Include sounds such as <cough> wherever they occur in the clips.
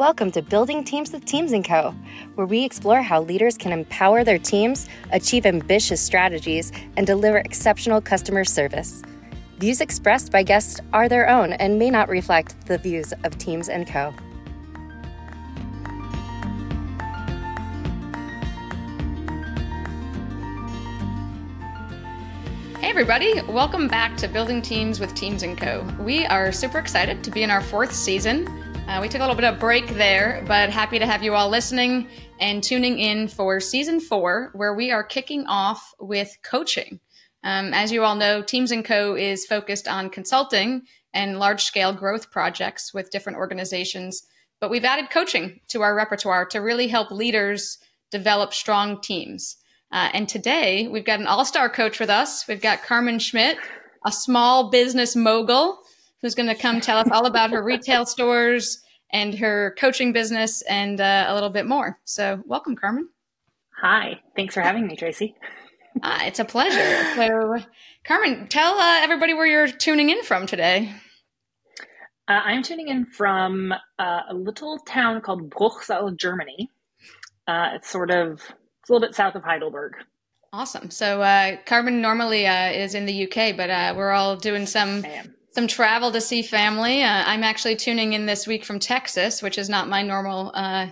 Welcome to Building Teams with Teames & Co., where we explore how leaders can empower their teams, achieve ambitious strategies, and deliver exceptional customer service. Views expressed by guests are their own and may not reflect the views of Teames & Co. Hey everybody, welcome back to Building Teams with Teames & Co. We are super excited to be in our fourth season uh, we took a little bit of break there, but happy to have you all listening and tuning in for season four, where we are kicking off with coaching. Um, as you all know, Teames & Co. is focused on consulting and large-scale growth projects with different organizations, but we've added coaching to our repertoire to really help leaders develop strong teams. Uh, and today we've got an all-star coach with us. We've got Carmen Schmidt, a small business mogul who's going to come tell us all about her retail stores and her coaching business and uh, a little bit more. So, welcome, Carmen. Hi. Thanks for having me, Tracy. Uh, it's a pleasure. So, Carmen, tell uh, everybody where you're tuning in from today. Uh, I'm tuning in from uh, a little town called Bruchsal, Germany. Uh, it's sort of it's a little bit south of Heidelberg. Awesome. So, Carmen normally is in the UK, but we're all doing some some travel to see family. Uh, I'm actually tuning in this week from Texas, which is not my normal uh,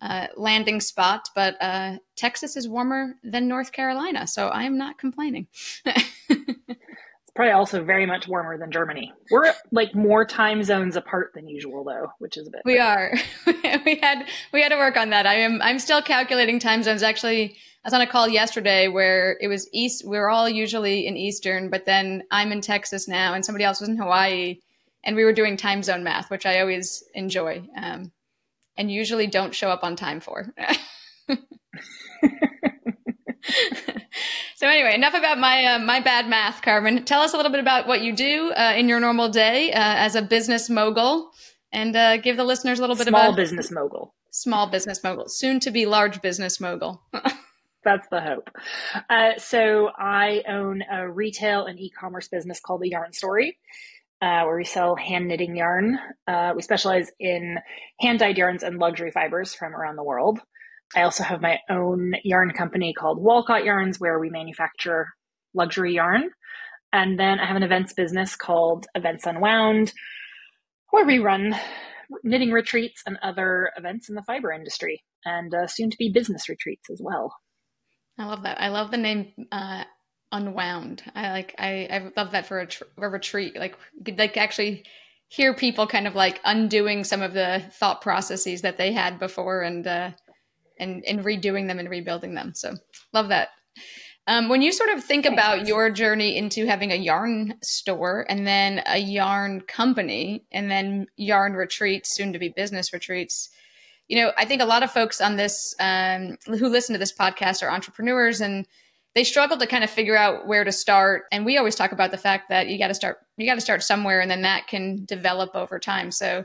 uh, landing spot, but uh, Texas is warmer than North Carolina, so I am not complaining. <laughs> probably also very much warmer than Germany. We're like more time zones apart than usual, though, which is a bit. We are. <laughs> we had we had to work on that. I am. I'm still calculating time zones. Actually, I was on a call yesterday where it was East. We are all usually in Eastern, but then I'm in Texas now, and somebody else was in Hawaii, and we were doing time zone math, which I always enjoy, um, and usually don't show up on time for. <laughs> <laughs> so anyway, enough about my uh, my bad math, Carmen. Tell us a little bit about what you do uh, in your normal day uh, as a business mogul, and uh, give the listeners a little bit small about small business mogul, small business mogul, soon to be large business mogul. <laughs> That's the hope. Uh, so I own a retail and e-commerce business called The Yarn Story, uh, where we sell hand knitting yarn. Uh, we specialize in hand dyed yarns and luxury fibers from around the world. I also have my own yarn company called Walcot Yarns, where we manufacture luxury yarn. And then I have an events business called Events Unwound, where we run knitting retreats and other events in the fiber industry, and uh, soon to be business retreats as well. I love that. I love the name uh, Unwound. I like. I, I love that for a, tr- a retreat. Like like actually hear people kind of like undoing some of the thought processes that they had before and uh, and and redoing them and rebuilding them. So love that. Um, when you sort of think about your journey into having a yarn store and then a yarn company and then yarn retreats, soon to be business retreats, you know, I think a lot of folks on this um, who listen to this podcast are entrepreneurs and they struggle to kind of figure out where to start. And we always talk about the fact that you got to start, you got to start somewhere, and then that can develop over time. So,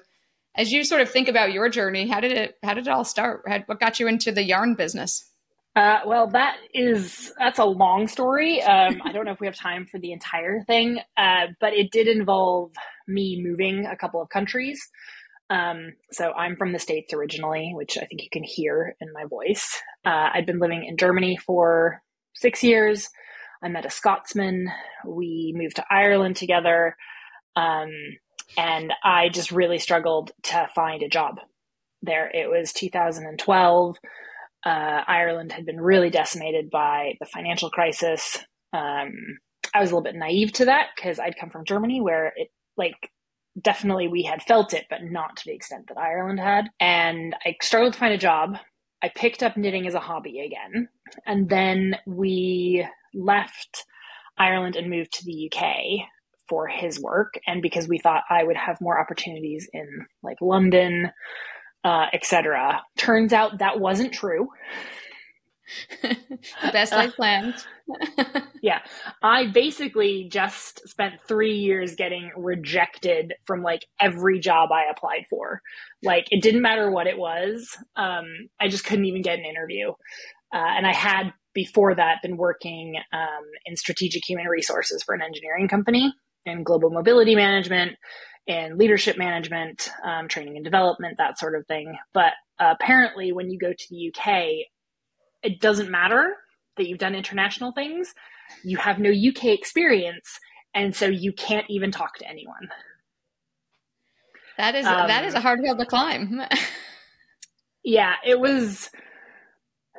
as you sort of think about your journey, how did it, how did it all start? What got you into the yarn business? Uh, well, that is that's a long story. Um, I don't know if we have time for the entire thing, uh, but it did involve me moving a couple of countries. Um, so I'm from the States originally, which I think you can hear in my voice. Uh, I'd been living in Germany for six years. I met a Scotsman. We moved to Ireland together. Um, and I just really struggled to find a job there. It was 2012. Uh, Ireland had been really decimated by the financial crisis. Um, I was a little bit naive to that because I'd come from Germany where it like definitely we had felt it, but not to the extent that Ireland had. And I struggled to find a job. I picked up knitting as a hobby again. And then we left Ireland and moved to the UK for his work. And because we thought I would have more opportunities in like London, uh, etc. Turns out that wasn't true. <laughs> Best laid planned. <laughs> yeah. I basically just spent three years getting rejected from like every job I applied for. Like it didn't matter what it was. Um, I just couldn't even get an interview. Uh, and I had before that been working um, in strategic human resources for an engineering company in global mobility management in leadership management, um, training and development, that sort of thing. But uh, apparently, when you go to the UK, it doesn't matter that you've done international things. You have no UK experience, and so you can't even talk to anyone. That is um, that is a hard hill to climb. <laughs> yeah, it was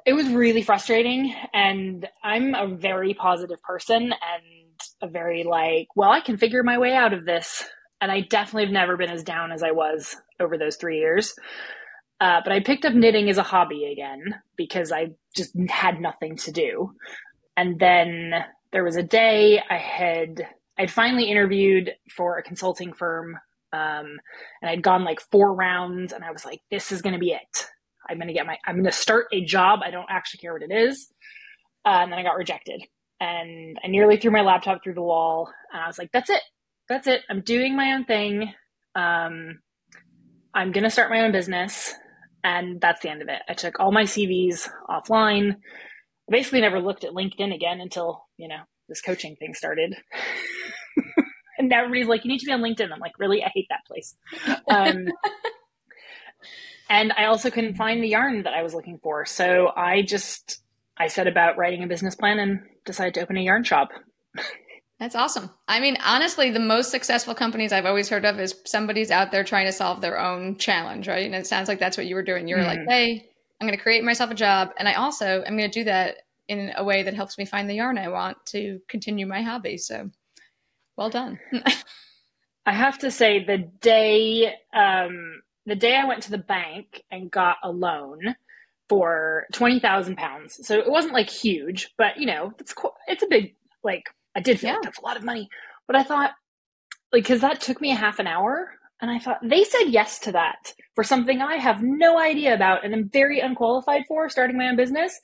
it was really frustrating and I'm a very positive person and a very like, well, I can figure my way out of this. And I definitely have never been as down as I was over those 3 years. Uh, but I picked up knitting as a hobby again because I just had nothing to do. And then there was a day I had I'd finally interviewed for a consulting firm um, and I'd gone like four rounds and I was like, this is going to be it. I'm going to get my, I'm going to start a job. I don't actually care what it is. Uh, and then I got rejected and I nearly threw my laptop through the wall. And I was like, that's it. That's it. I'm doing my own thing. Um, I'm going to start my own business. And that's the end of it. I took all my CVs offline. I basically never looked at LinkedIn again until, you know, this coaching thing started. <laughs> and now everybody's like, you need to be on LinkedIn. I'm like, really? I hate that place. Um, <laughs> and I also couldn't find the yarn that I was looking for. So I just, I set about writing a business plan and decided to open a yarn shop. That's awesome. I mean, honestly, the most successful companies I've always heard of is somebody's out there trying to solve their own challenge, right? And it sounds like that's what you were doing. You were mm. like, hey, I'm going to create myself a job. And I also am going to do that in a way that helps me find the yarn I want to continue my hobby. So well done. <laughs> I have to say, the day um, the day I went to the bank and got a loan for twenty thousand pounds, so it wasn't like huge, but you know, it's it's a big like I did feel yeah. like that's a lot of money, but I thought like because that took me a half an hour, and I thought they said yes to that for something I have no idea about and I'm very unqualified for, starting my own business.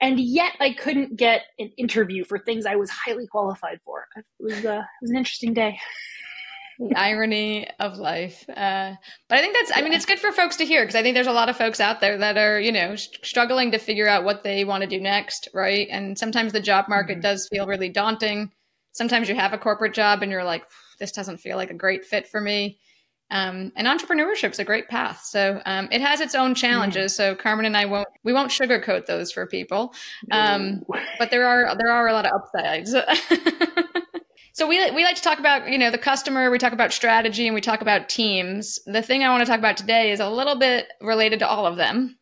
And yet, I couldn't get an interview for things I was highly qualified for. It was, uh, it was an interesting day the irony of life. Uh, but I think that's, I mean, it's good for folks to hear because I think there's a lot of folks out there that are, you know, struggling to figure out what they want to do next, right? And sometimes the job market mm-hmm. does feel really daunting. Sometimes you have a corporate job and you're like, this doesn't feel like a great fit for me. Um, and entrepreneurship's a great path. So um, it has its own challenges. Mm. So Carmen and I won't we won't sugarcoat those for people, um, but there are there are a lot of upsides. <laughs> So we we like to talk about you know the customer. We talk about strategy and we talk about teams. The thing I want to talk about today is a little bit related to all of them,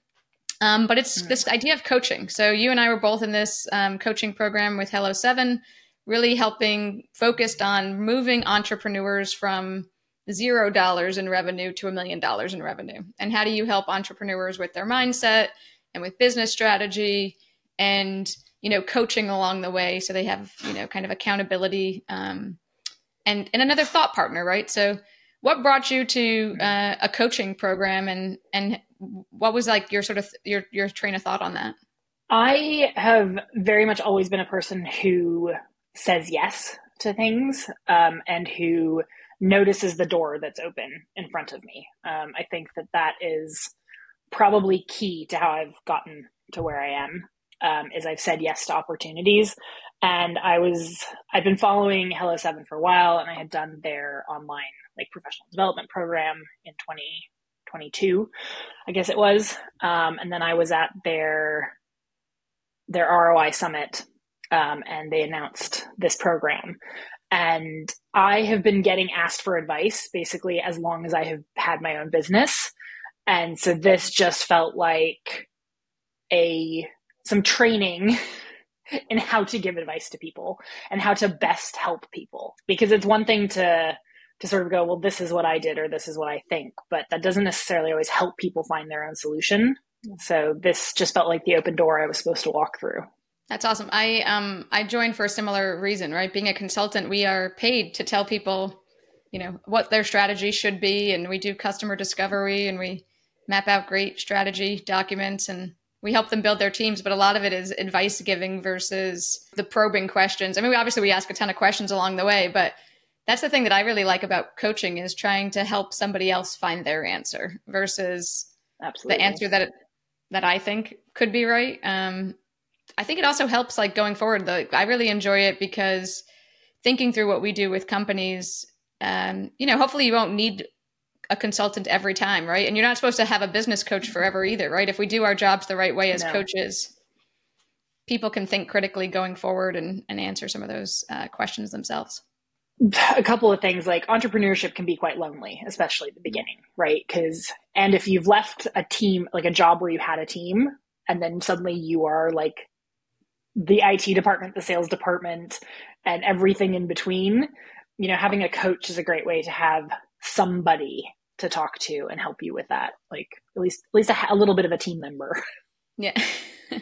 um, but it's mm. this idea of coaching. So you and I were both in this um, coaching program with Hello Seven, really helping focused on moving entrepreneurs from zero dollars in revenue to a million dollars in revenue. And how do you help entrepreneurs with their mindset and with business strategy and you know coaching along the way so they have you know kind of accountability um, and and another thought partner right? So what brought you to uh, a coaching program and and what was like your sort of your your train of thought on that? I have very much always been a person who says yes to things um, and who notices the door that's open in front of me. Um, i think that that is probably key to how i've gotten to where i am um, is I've said yes to opportunities. And I was, I've been following Hello Seven for a while and I had done their online like professional development program in 2022, I guess it was. Um, and then I was at their, their ROI summit um, and they announced this program. And I have been getting asked for advice basically as long as I have had my own business. And so this just felt like a some training <laughs> in how to give advice to people and how to best help people. Because it's one thing to to sort of go well this is what i did or this is what i think but that doesn't necessarily always help people find their own solution. So this just felt like the open door i was supposed to walk through. That's awesome. I um i joined for a similar reason right? Being a consultant we are paid to tell people you know what their strategy should be and we do customer discovery and we map out great strategy documents and we help them build their teams but a lot of it is advice giving versus the probing questions. I mean we obviously we ask a ton of questions along the way but that's the thing that i really like about coaching is trying to help somebody else find their answer versus Absolutely. the answer that that i think could be right. Um, i think it also helps like going forward though. I really enjoy it because thinking through what we do with companies um, you know, hopefully you won't need a consultant every time, right? And you're not supposed to have a business coach forever either, right? If we do our jobs the right way as no. coaches, people can think critically going forward and, and answer some of those uh, questions themselves. A couple of things like entrepreneurship can be quite lonely, especially at the beginning, right? Because, and if you've left a team, like a job where you had a team, and then suddenly you are like the IT department, the sales department, and everything in between, you know, having a coach is a great way to have somebody to talk to and help you with that. Like at least at least a, a little bit of a team member. <laughs> Yeah. <laughs>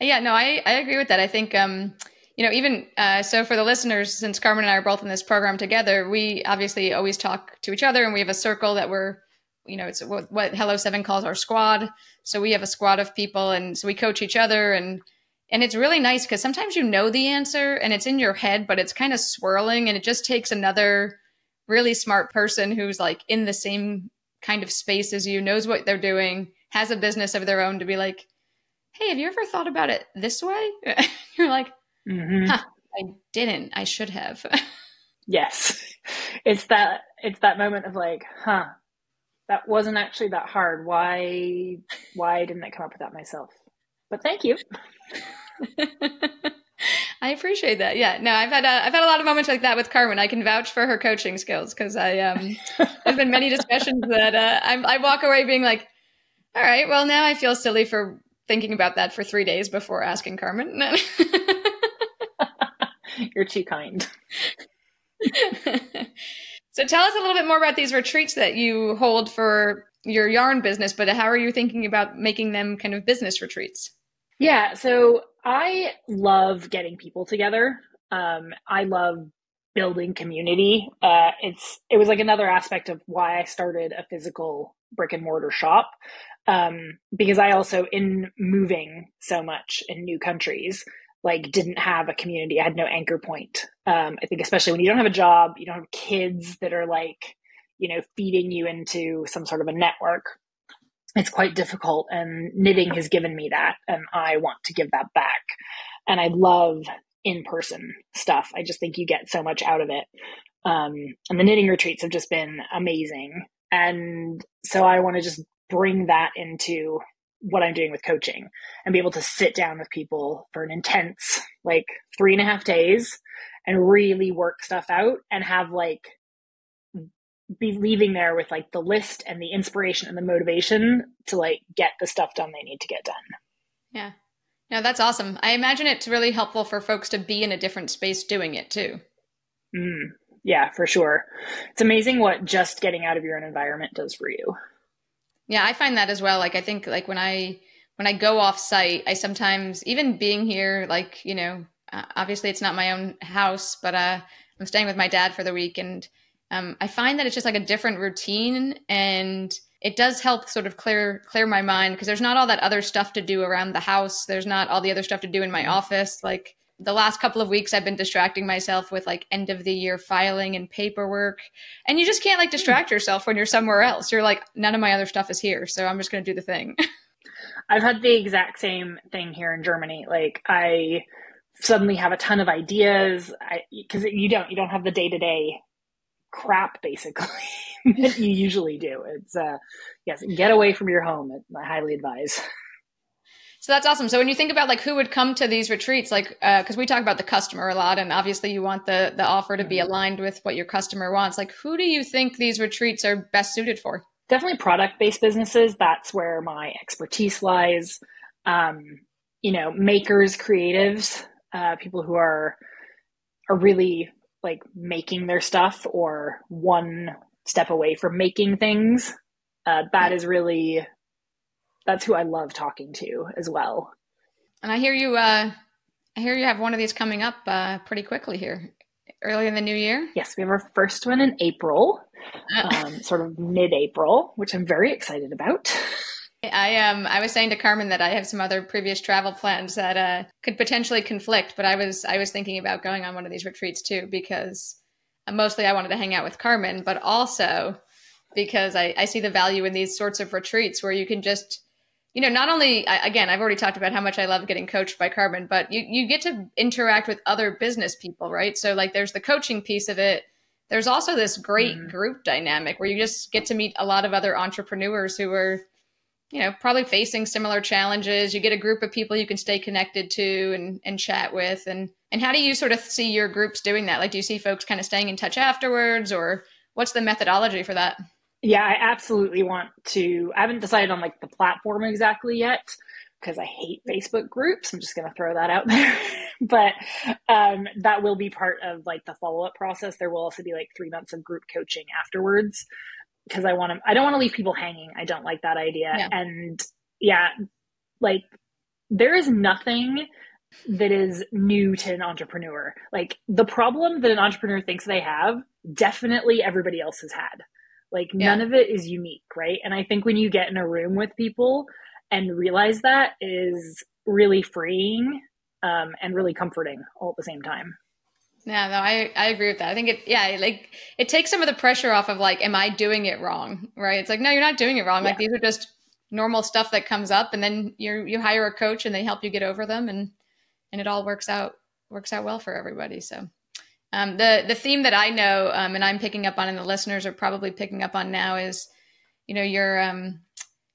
yeah, no, I, I agree with that. I think um, you know, even uh, so for the listeners, since Carmen and I are both in this program together, we obviously always talk to each other and we have a circle that we're you know, it's what, what Hello Seven calls our squad. So we have a squad of people and so we coach each other and and it's really nice because sometimes you know the answer and it's in your head, but it's kind of swirling and it just takes another really smart person who's like in the same kind of space as you, knows what they're doing, has a business of their own to be like, hey, have you ever thought about it this way? <laughs> You're like, mm-hmm. huh, I didn't. I should have. <laughs> yes. It's that it's that moment of like, huh, that wasn't actually that hard. Why why didn't I come up with that myself? But thank you. <laughs> I appreciate that. Yeah, no, I've had a, I've had a lot of moments like that with Carmen. I can vouch for her coaching skills because I um, <laughs> there's been many discussions that uh, I, I walk away being like, all right, well now I feel silly for thinking about that for three days before asking Carmen. <laughs> You're too kind. so tell us a little bit more about these retreats that you hold for your yarn business, but how are you thinking about making them kind of business retreats? Yeah, so I love getting people together. Um, I love building community. Uh, it's it was like another aspect of why I started a physical brick and mortar shop um, because I also in moving so much in new countries like didn't have a community. I had no anchor point. Um, I think especially when you don't have a job, you don't have kids that are like you know feeding you into some sort of a network it's quite difficult and knitting has given me that and i want to give that back. And i love in-person stuff. I just think you get so much out of it. Um, and the knitting retreats have just been amazing. And so i want to just bring that into what i'm doing with coaching and be able to sit down with people for an intense like three and a half days and really work stuff out and have like be leaving there with like the list and the inspiration and the motivation to like get the stuff done they need to get done. Yeah. No, that's awesome. I imagine it's really helpful for folks to be in a different space doing it too. Mm, yeah, for sure. It's amazing what just getting out of your own environment does for you. Yeah, I find that as well. Like I think like when I when I go off site, I sometimes even being here like, you know, uh, obviously it's not my own house, but uh I'm staying with my dad for the week and um, I find that it's just like a different routine and it does help sort of clear clear my mind because there's not all that other stuff to do around the house. There's not all the other stuff to do in my office. Like the last couple of weeks I've been distracting myself with like end of the year filing and paperwork. And you just can't like distract yourself when you're somewhere else. You're like none of my other stuff is here, so I'm just going to do the thing. <laughs> I've had the exact same thing here in Germany. Like I suddenly have a ton of ideas because you don't you don't have the day-to-day crap basically <laughs> that you usually do. It's uh yes, get away from your home. I highly advise. <laughs> So that's awesome. So when you think about like who would come to these retreats, like because uh, we talk about the customer a lot, and obviously you want the the offer to be mm-hmm. aligned with what your customer wants. Like who do you think these retreats are best suited for? Definitely product based businesses. That's where my expertise lies. Um, you know, makers, creatives, uh, people who are are really like making their stuff or one step away from making things. Uh, that is really that's who I love talking to as well. And I hear you. Uh, I hear you have one of these coming up uh, pretty quickly here, early in the new year. Yes, we have our first one in April, um, sort of mid-April, which I'm very excited about. <laughs> I um I was saying to Carmen that I have some other previous travel plans that uh, could potentially conflict, but I was I was thinking about going on one of these retreats too because uh, mostly I wanted to hang out with Carmen, but also because I, I see the value in these sorts of retreats where you can just you know not only again I've already talked about how much I love getting coached by Carmen, but you you get to interact with other business people, right? So like there's the coaching piece of it, there's also this great mm-hmm. group dynamic where you just get to meet a lot of other entrepreneurs who are you know probably facing similar challenges you get a group of people you can stay connected to and, and chat with and and how do you sort of see your groups doing that like do you see folks kind of staying in touch afterwards or what's the methodology for that yeah i absolutely want to i haven't decided on like the platform exactly yet because I hate Facebook groups. I'm just going to throw that out <laughs> there. but um, that will be part of like the follow up process. There will also be like three months of group coaching afterwards because I want to. I don't want to leave people hanging. I don't like that idea. Yeah. And yeah, like there is nothing that is new to an entrepreneur. Like the problem that an entrepreneur thinks they have, definitely everybody else has had. Like yeah. none of it is unique, right? And I think when you get in a room with people and realize that is really freeing um, and really comforting all at the same time. Yeah, no, I, I agree with that. I think it, yeah, like it takes some of the pressure off of like, am I doing it wrong? Right. It's like, no, you're not doing it wrong. Yeah. Like these are just normal stuff that comes up and then you you hire a coach and they help you get over them and, and it all works out, works out well for everybody. So, um, the, the theme that I know, um, and I'm picking up on and the listeners are probably picking up on now is, you know, your, um,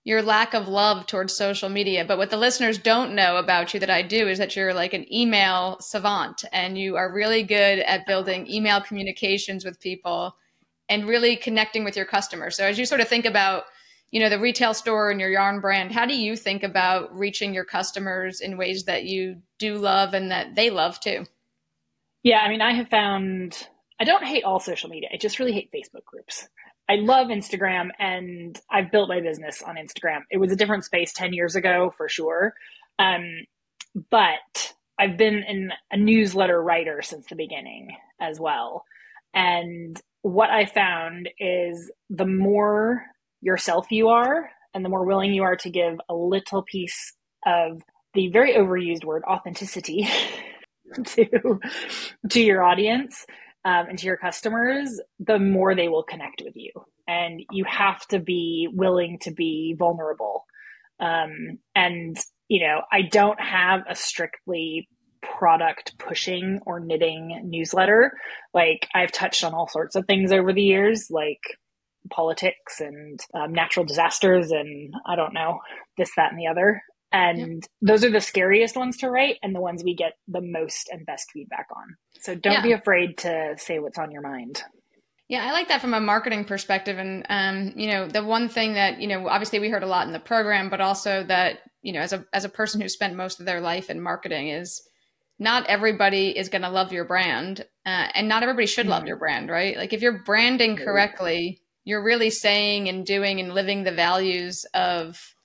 your lack of love towards social media. But what the listeners don't know about you that I do is that you're like an email savant and you are really good at building email communications with people and really connecting with your customers. So as you sort of think about, you know, the retail store and your yarn brand, how do you think about reaching your customers in ways that you do love and that they love too? Yeah, I mean, I have found I don't hate all social media. I just really hate Facebook groups. I love Instagram and I've built my business on Instagram. It was a different space 10 years ago for sure. Um, but I've been in a newsletter writer since the beginning as well. And what I found is the more yourself you are and the more willing you are to give a little piece of the very overused word authenticity <laughs> to to your audience um, and to your customers, the more they will connect with you. And you have to be willing to be vulnerable. Um, and, you know, I don't have a strictly product pushing or knitting newsletter. Like I've touched on all sorts of things over the years, like politics and um, natural disasters and I don't know, this, that, and the other. And those are the scariest ones to write and the ones we get the most and best feedback on. So don't yeah. be afraid to say what's on your mind. Yeah, I like that from a marketing perspective. And, um, you know, the one thing that, you know, obviously we heard a lot in the program, but also that, you know, as a, as a person who spent most of their life in marketing is not everybody is going to love your brand uh, and not everybody should love mm-hmm. your brand, right? Like if you're branding correctly, you're really saying and doing and living the values of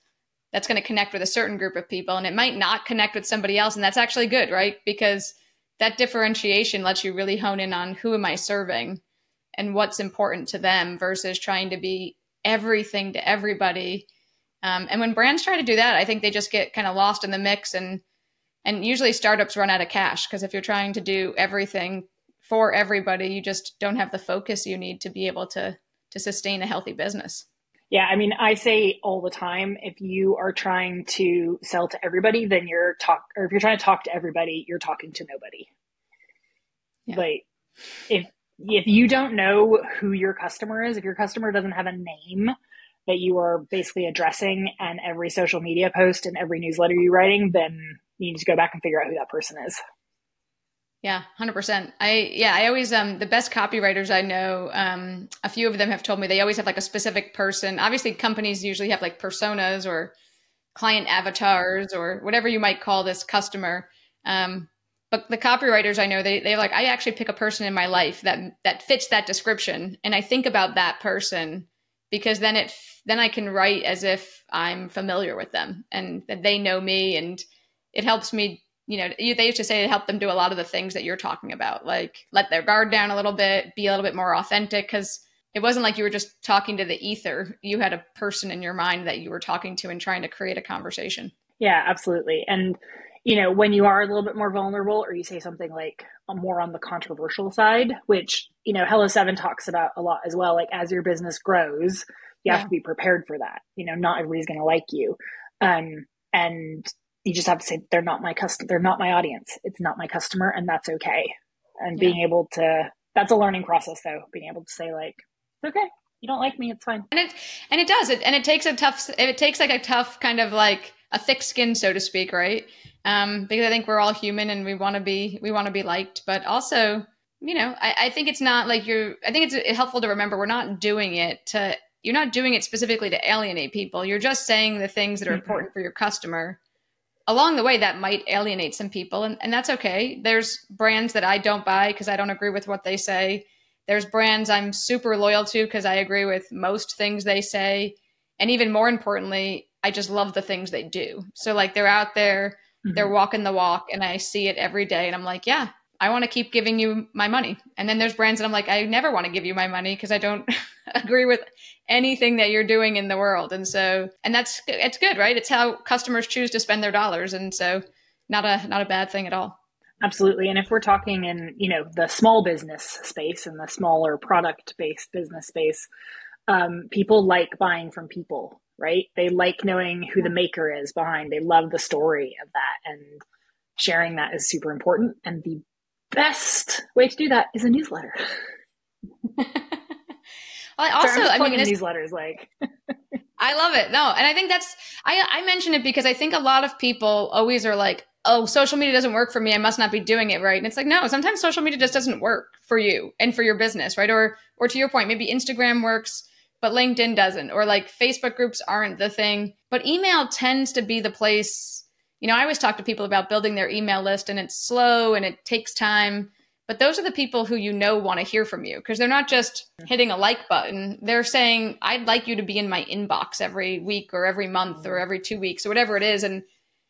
that's going to connect with a certain group of people and it might not connect with somebody else and that's actually good right because that differentiation lets you really hone in on who am i serving and what's important to them versus trying to be everything to everybody. Um, and when brands try to do that i think they just get kind of lost in the mix and and usually startups run out of cash because if you're trying to do everything for everybody you just don't have the focus you need to be able to to sustain a healthy business yeah, I mean, I say all the time, if you are trying to sell to everybody, then you're talk, or if you're trying to talk to everybody, you're talking to nobody. Yeah. Like, if if you don't know who your customer is, if your customer doesn't have a name that you are basically addressing and every social media post and every newsletter you're writing, then you need to go back and figure out who that person is. Yeah, hundred percent. I yeah, I always um the best copywriters I know. Um, a few of them have told me they always have like a specific person. Obviously, companies usually have like personas or client avatars or whatever you might call this customer. Um, but the copywriters I know they they like I actually pick a person in my life that that fits that description, and I think about that person because then it then I can write as if I'm familiar with them and that they know me, and it helps me you know, they used to say to help them do a lot of the things that you're talking about, like let their guard down a little bit, be a little bit more authentic, because it wasn't like you were just talking to the ether. You had a person in your mind that you were talking to and trying to create a conversation. Yeah, absolutely. And, you know, when you are a little bit more vulnerable or you say something like more on the controversial side, which, you know, Hello Seven talks about a lot as well, like as your business grows, you yeah. have to be prepared for that. You know, not everybody's going to like you. Um, and you just have to say they're not my customer they're not my audience it's not my customer and that's okay and being able to that's a learning process though, being able to say like, it's okay, you don't like me, it's fine. And it and it does it and it takes a tough it takes like a tough kind of like a thick skin, so to speak, right? Um, because I think we're all human and we want to be we want to be liked, but also, you know, I, I think it's not like you're. I think it's helpful to remember we're not doing it to. You're not doing it specifically to alienate people. You're just saying the things that are mm-hmm. important for your customer. Along the way, that might alienate some people, and, and that's okay. There's brands that I don't buy because I don't agree with what they say. There's brands I'm super loyal to because I agree with most things they say. And even more importantly, I just love the things they do. So like they're out there, mm-hmm. they're walking the walk, and I see it every day, and I'm like, yeah, I want to keep giving you my money. And then there's brands that I'm like, I never want to give you my money because I don't <laughs> agree with anything that you're doing in the world. And so, and that's it's good, right? It's how customers choose to spend their dollars, and so not a not a bad thing at all. Absolutely. And if we're talking in, you know, the small business space and the smaller product based business space, um, people like buying from people right? They like knowing who the maker is behind. They love the story of that and sharing that is super important. And the best way to do that is a newsletter. <laughs> well, I also, Sorry, I mean, newsletters like. <laughs> I love it. No, and I think that's I I mention it because I think a lot of people always are like, "Oh, social media doesn't work for me. I must not be doing it right." And it's like, no, sometimes social media just doesn't work for you and for your business, right? Or or to your point, maybe Instagram works but LinkedIn doesn't, or like Facebook groups aren't the thing. But email tends to be the place. You know, I always talk to people about building their email list, and it's slow and it takes time. But those are the people who you know want to hear from you because they're not just hitting a like button. They're saying, I'd like you to be in my inbox every week or every month or mm. every two weeks or whatever it is. And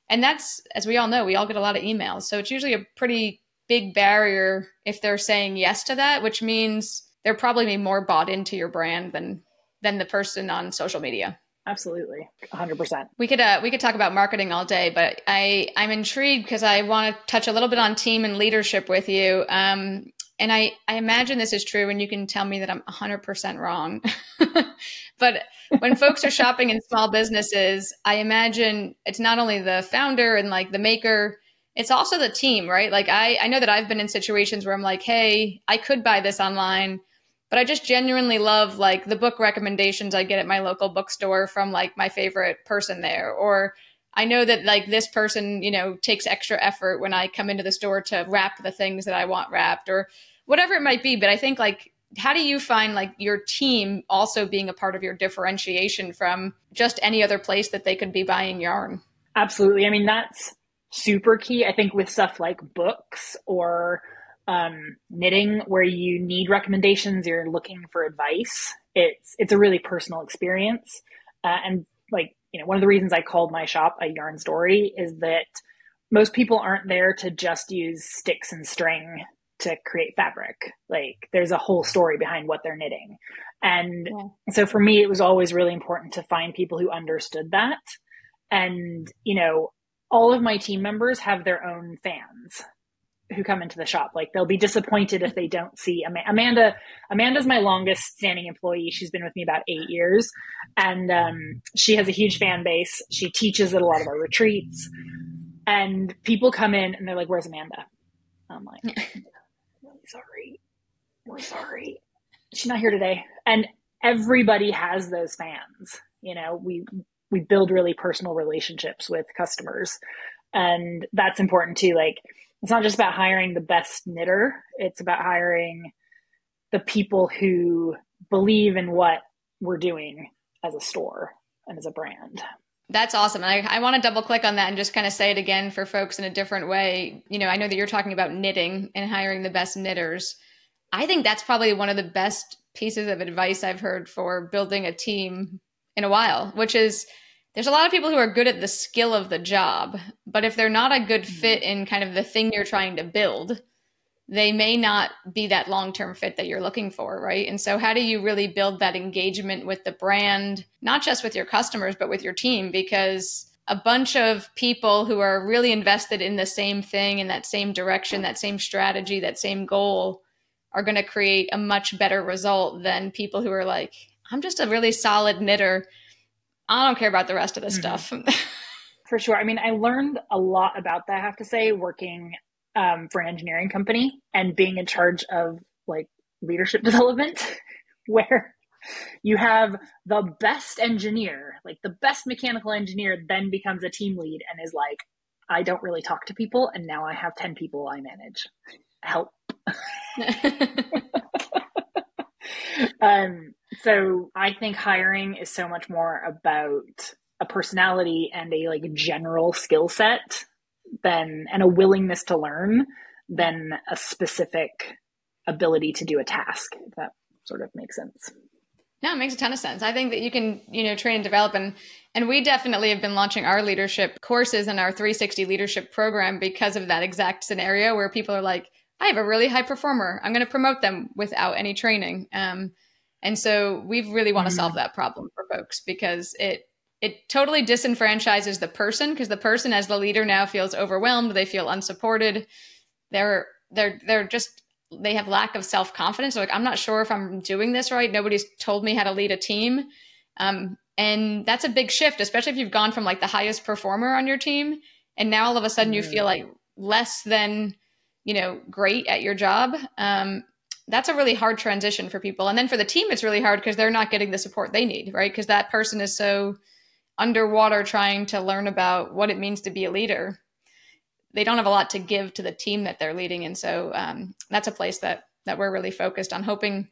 and that's as we all know, we all get a lot of emails. So it's usually a pretty big barrier if they're saying yes to that, which means they're probably more bought into your brand than than the person on social media. Absolutely. 100%. We could uh, we could talk about marketing all day, but I I'm intrigued because I want to touch a little bit on team and leadership with you. Um, and I I imagine this is true and you can tell me that I'm 100% wrong. <laughs> but when folks are shopping in small businesses, I imagine it's not only the founder and like the maker, it's also the team, right? Like I I know that I've been in situations where I'm like, "Hey, I could buy this online." But I just genuinely love like the book recommendations I get at my local bookstore from like my favorite person there or I know that like this person, you know, takes extra effort when I come into the store to wrap the things that I want wrapped or whatever it might be, but I think like how do you find like your team also being a part of your differentiation from just any other place that they could be buying yarn? Absolutely. I mean, that's super key. I think with stuff like books or um, knitting where you need recommendations, you're looking for advice. It's it's a really personal experience, uh, and like you know, one of the reasons I called my shop a yarn story is that most people aren't there to just use sticks and string to create fabric. Like there's a whole story behind what they're knitting. And yeah. so for me, it was always really important to find people who understood that. And, you know, all of my team members have their own fans who come into the shop. Like they'll be disappointed if they don't see Amanda. Amanda's my longest standing employee. She's been with me about eight years, and um, she has a huge fan base. She teaches at a lot of our retreats, and people come in and they're like, "Where's Amanda?" I'm like, <laughs> "Really sorry, we're sorry, she's not here today." And everybody has those fans. You know, we we build really personal relationships with customers, and that's important too. Like it's not just about hiring the best knitter, it's about hiring the people who believe in what we're doing as a store and as a brand. That's awesome. And I, I want to double click on that and just kind of say it again for folks in a different way. You know, I know that you're talking about knitting and hiring the best knitters. I think that's probably one of the best pieces of advice I've heard for building a team in a while, which is there's a lot of people who are good at the skill of the job, but if they're not a good mm-hmm. fit in kind of the thing you're trying to build, they may not be that long term fit that you're looking for, right? And so, how do you really build that engagement with the brand, not just with your customers, but with your team? Because a bunch of people who are really invested in the same thing, in that same direction, that same strategy, that same goal, are going to create a much better result than people who are like, I'm just a really solid knitter I don't care about the rest of this mm-hmm. stuff. <laughs> For sure. I mean, I learned a lot about that, I have to say, working um, for an engineering company and being in charge of like leadership <laughs> development where you have the best engineer, like the best mechanical engineer, then becomes a team lead and is like, I don't really talk to people, and now I have 10 people I manage. Help. <laughs> um, so I think hiring is so much more about a personality and a like general skill set than and a willingness to learn than a specific ability to do a task if that sort of makes sense. No it makes a ton of sense. I think that you can you know train and develop and and we definitely have been launching our leadership courses and our 360 leadership program because of that exact scenario where people are like i have a really high performer. I'm going to promote them without any training. Um, and so we really want to mm-hmm. solve that problem for folks because it it totally disenfranchises the person because the person as the leader now feels overwhelmed they feel unsupported. They're they're they're just they have lack of self-confidence. They're like i'm not sure if i'm doing this right. Nobody's told me how to lead a team. Um, and that's a big shift especially if you've gone from like the highest performer on your team and now all of a sudden you feel like less than you know great at your job. Um, that's a really hard transition for people. And then for the team it's really hard because they're not getting the support they need right? Because that person is so underwater trying to learn about what it means to be a leader, they don't have a lot to give to the team that they're leading. And so um, that's a place that that we're really focused on hoping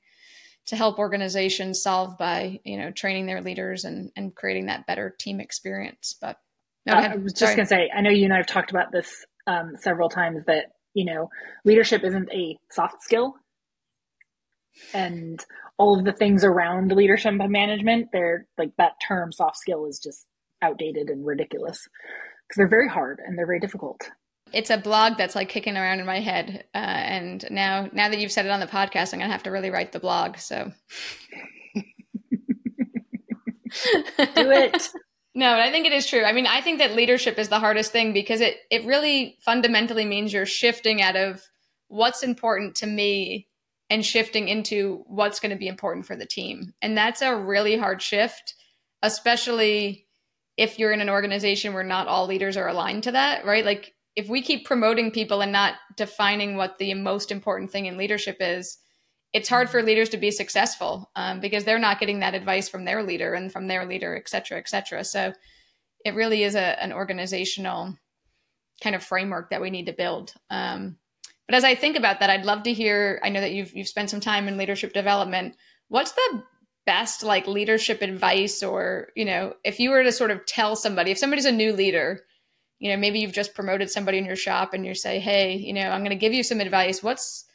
to help organizations solve by you know training their leaders and and creating that better team experience. But no, uh, I was just going to say, I know you and I have talked about this um, several times that you know leadership isn't a soft skill and all of the things around leadership and management, they're like that term soft skill is just outdated and ridiculous because they're very hard and they're very difficult. It's a blog that's like kicking around in my head, uh, and now now that you've said it on the podcast, I'm gonna have to really write the blog. So <laughs> do it. No, I think it is true. I mean, I think that leadership is the hardest thing because it it really fundamentally means you're shifting out of what's important to me and shifting into what's going to be important for the team. And that's a really hard shift, especially if you're in an organization where not all leaders are aligned to that, right? Like if we keep promoting people and not defining what the most important thing in leadership is, it's hard for leaders to be successful um, because they're not getting that advice from their leader and from their leader, et cetera, et cetera. So it really is a, an organizational kind of framework that we need to build. Um, but as I think about that, I'd love to hear. I know that you've you've spent some time in leadership development. What's the best like leadership advice, or you know, if you were to sort of tell somebody, if somebody's a new leader, you know, maybe you've just promoted somebody in your shop, and you say, hey, you know, I'm going to give you some advice. What's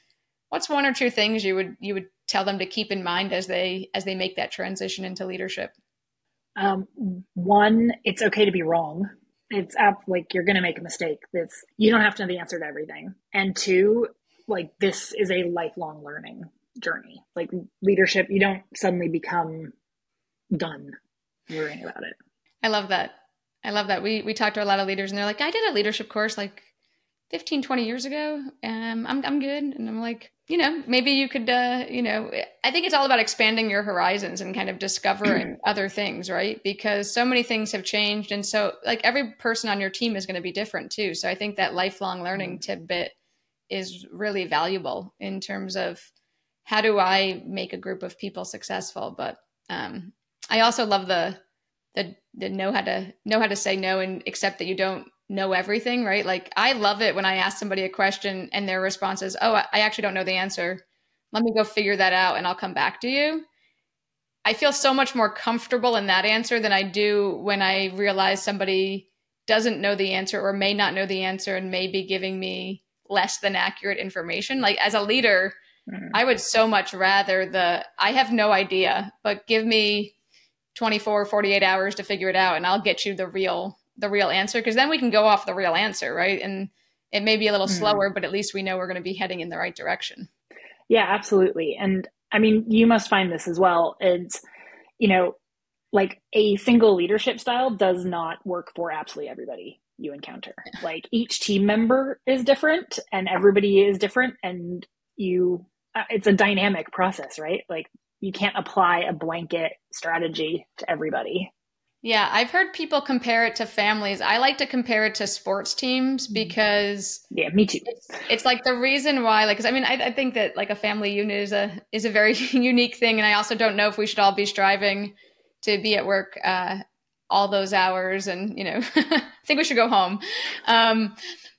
what's one or two things you would you would tell them to keep in mind as they as they make that transition into leadership? Um, one, it's okay to be wrong it's up like you're going to make a mistake. That's you don't have to know the answer to everything. And two like this is a lifelong learning journey. Like leadership you don't suddenly become done worrying about it. I love that. I love that. We we talked to a lot of leaders and they're like i did a leadership course like 15 20 years ago um i'm, I'm good and i'm like you know, maybe you could, uh, you know, I think it's all about expanding your horizons and kind of discovering <clears throat> other things, right? Because so many things have changed. And so, like, every person on your team is going to be different too. So, I think that lifelong learning mm-hmm. tidbit is really valuable in terms of how do I make a group of people successful. But um, I also love the, the, the know how to know how to say no and accept that you don't know everything, right? Like I love it when I ask somebody a question and their response is, "Oh, I actually don't know the answer. Let me go figure that out and I'll come back to you." I feel so much more comfortable in that answer than I do when I realize somebody doesn't know the answer or may not know the answer and may be giving me less than accurate information. Like as a leader, mm-hmm. I would so much rather the I have no idea, but give me 24 48 hours to figure it out and I'll get you the real the real answer because then we can go off the real answer, right? And it may be a little mm. slower, but at least we know we're going to be heading in the right direction. Yeah, absolutely. And I mean, you must find this as well. It's, you know, like a single leadership style does not work for absolutely everybody you encounter. Like each team member is different and everybody is different and you uh, it's a dynamic process, right? Like you can't apply a blanket strategy to everybody. Yeah, I've heard people compare it to families. I like to compare it to sports teams mm-hmm. because yeah, me too. It's, it's like the reason why, like, because I mean, I, I, think that like a family unit is a is a very <laughs> unique thing, and I also don't know if we should all be striving to be at work uh, all those hours, and you know, <laughs> I think we should go home. Um,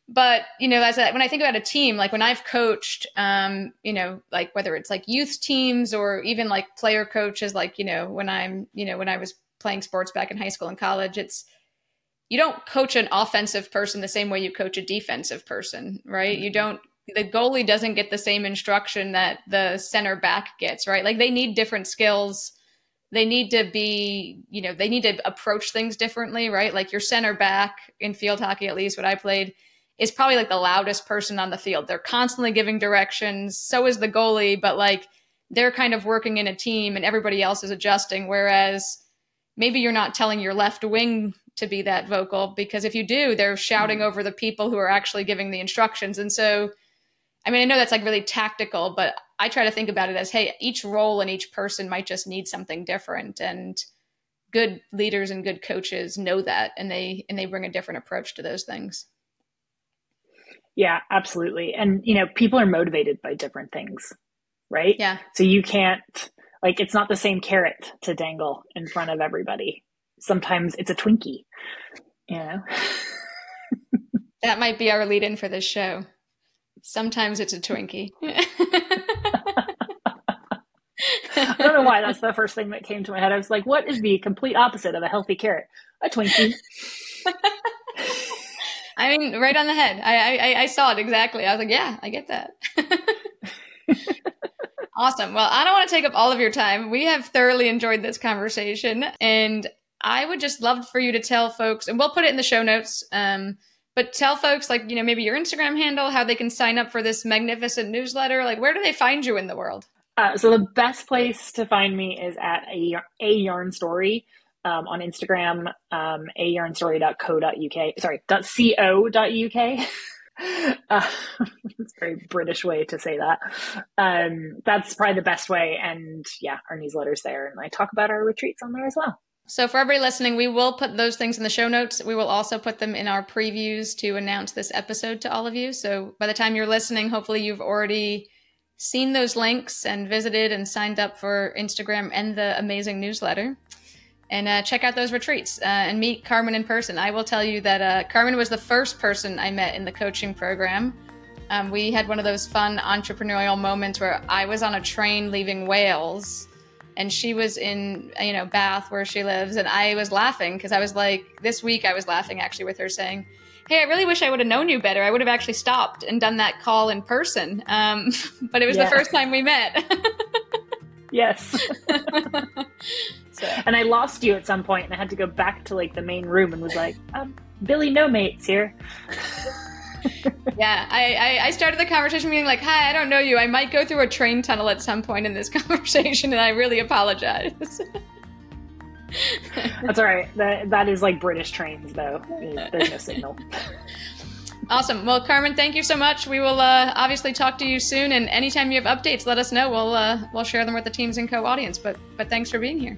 but you know, as a, when I think about a team, like when I've coached, um, you know, like whether it's like youth teams or even like player coaches, like you know, when I'm, you know, when I was playing sports back in high school and college, it's you don't coach an offensive person the same way you coach a defensive person, right? You mm-hmm. don't the goalie doesn't get the same instruction that the center back gets, right? Like they need different skills. They need to be, you know, they need to approach things differently, right? Like your center back in field hockey, at least what I played, is probably like the loudest person on the field. They're constantly giving directions. So is the goalie, but like they're kind of working in a team and everybody else is adjusting. Whereas maybe you're not telling your left wing to be that vocal because if you do, they're shouting mm. over the people who are actually giving the instructions. And so, I mean, I know that's like really tactical, but I try to think about it as hey, each role and each person might just need something different. And good leaders and good coaches know that and they and they bring a different approach to those things. Yeah, absolutely. And you know, people are motivated by different things, right? Yeah. So you can't like it's not the same carrot to dangle in front of everybody. Sometimes it's a Twinkie, you know? <laughs> that might be our lead in for this show. Sometimes it's a Twinkie. <laughs> I don't know why that's the first thing that came to my head. I was like, what is the complete opposite of a healthy carrot? A Twinkie. <laughs> I mean, right on the head. I, I, I saw it exactly. I was like, yeah, I get that. Awesome. Well, I don't want to take up all of your time. We have thoroughly enjoyed this conversation, and I would just love for you to tell folks, and we'll put it in the show notes. Um, but tell folks, like you know, maybe your Instagram handle, how they can sign up for this magnificent newsletter. Like, where do they find you in the world? Uh, so the best place to find me is at a, a yarn story um, on Instagram, um, a yarnstory.co.uk. Sorry, .co.uk. <laughs> <laughs> Uh, it's a very British way to say that. Um, that's probably the best way. And yeah, our newsletter's there. And I talk about our retreats on there as well. So, for everybody listening, we will put those things in the show notes. We will also put them in our previews to announce this episode to all of you. So, by the time you're listening, hopefully you've already seen those links and visited and signed up for Instagram and the amazing newsletter and uh, check out those retreats uh, and meet Carmen in person. I will tell you that uh, Carmen was the first person I met in the coaching program. Um, we had one of those fun entrepreneurial moments where I was on a train leaving Wales and she was in you know Bath where she lives and I was laughing because I was like this week I was laughing actually with her saying hey I really wish I would have known you better I would have actually stopped and done that call in person um, <laughs> but it was yeah. the first time we met <laughs> yes <laughs> And I lost you at some point, and I had to go back to like the main room and was like, um, "Billy, no mates here." yeah, I, I, I, started the conversation being like, "Hi, I don't know you. I might go through a train tunnel at some point in this <laughs> conversation, and I really apologize." That's all right. That that is like British trains, though. There's no signal. Awesome. Well, Carmen, thank you so much. We will uh, obviously talk to you soon, and anytime you have updates, let us know. We'll uh, we'll share them with the Teames and Co audience. But but thanks for being here.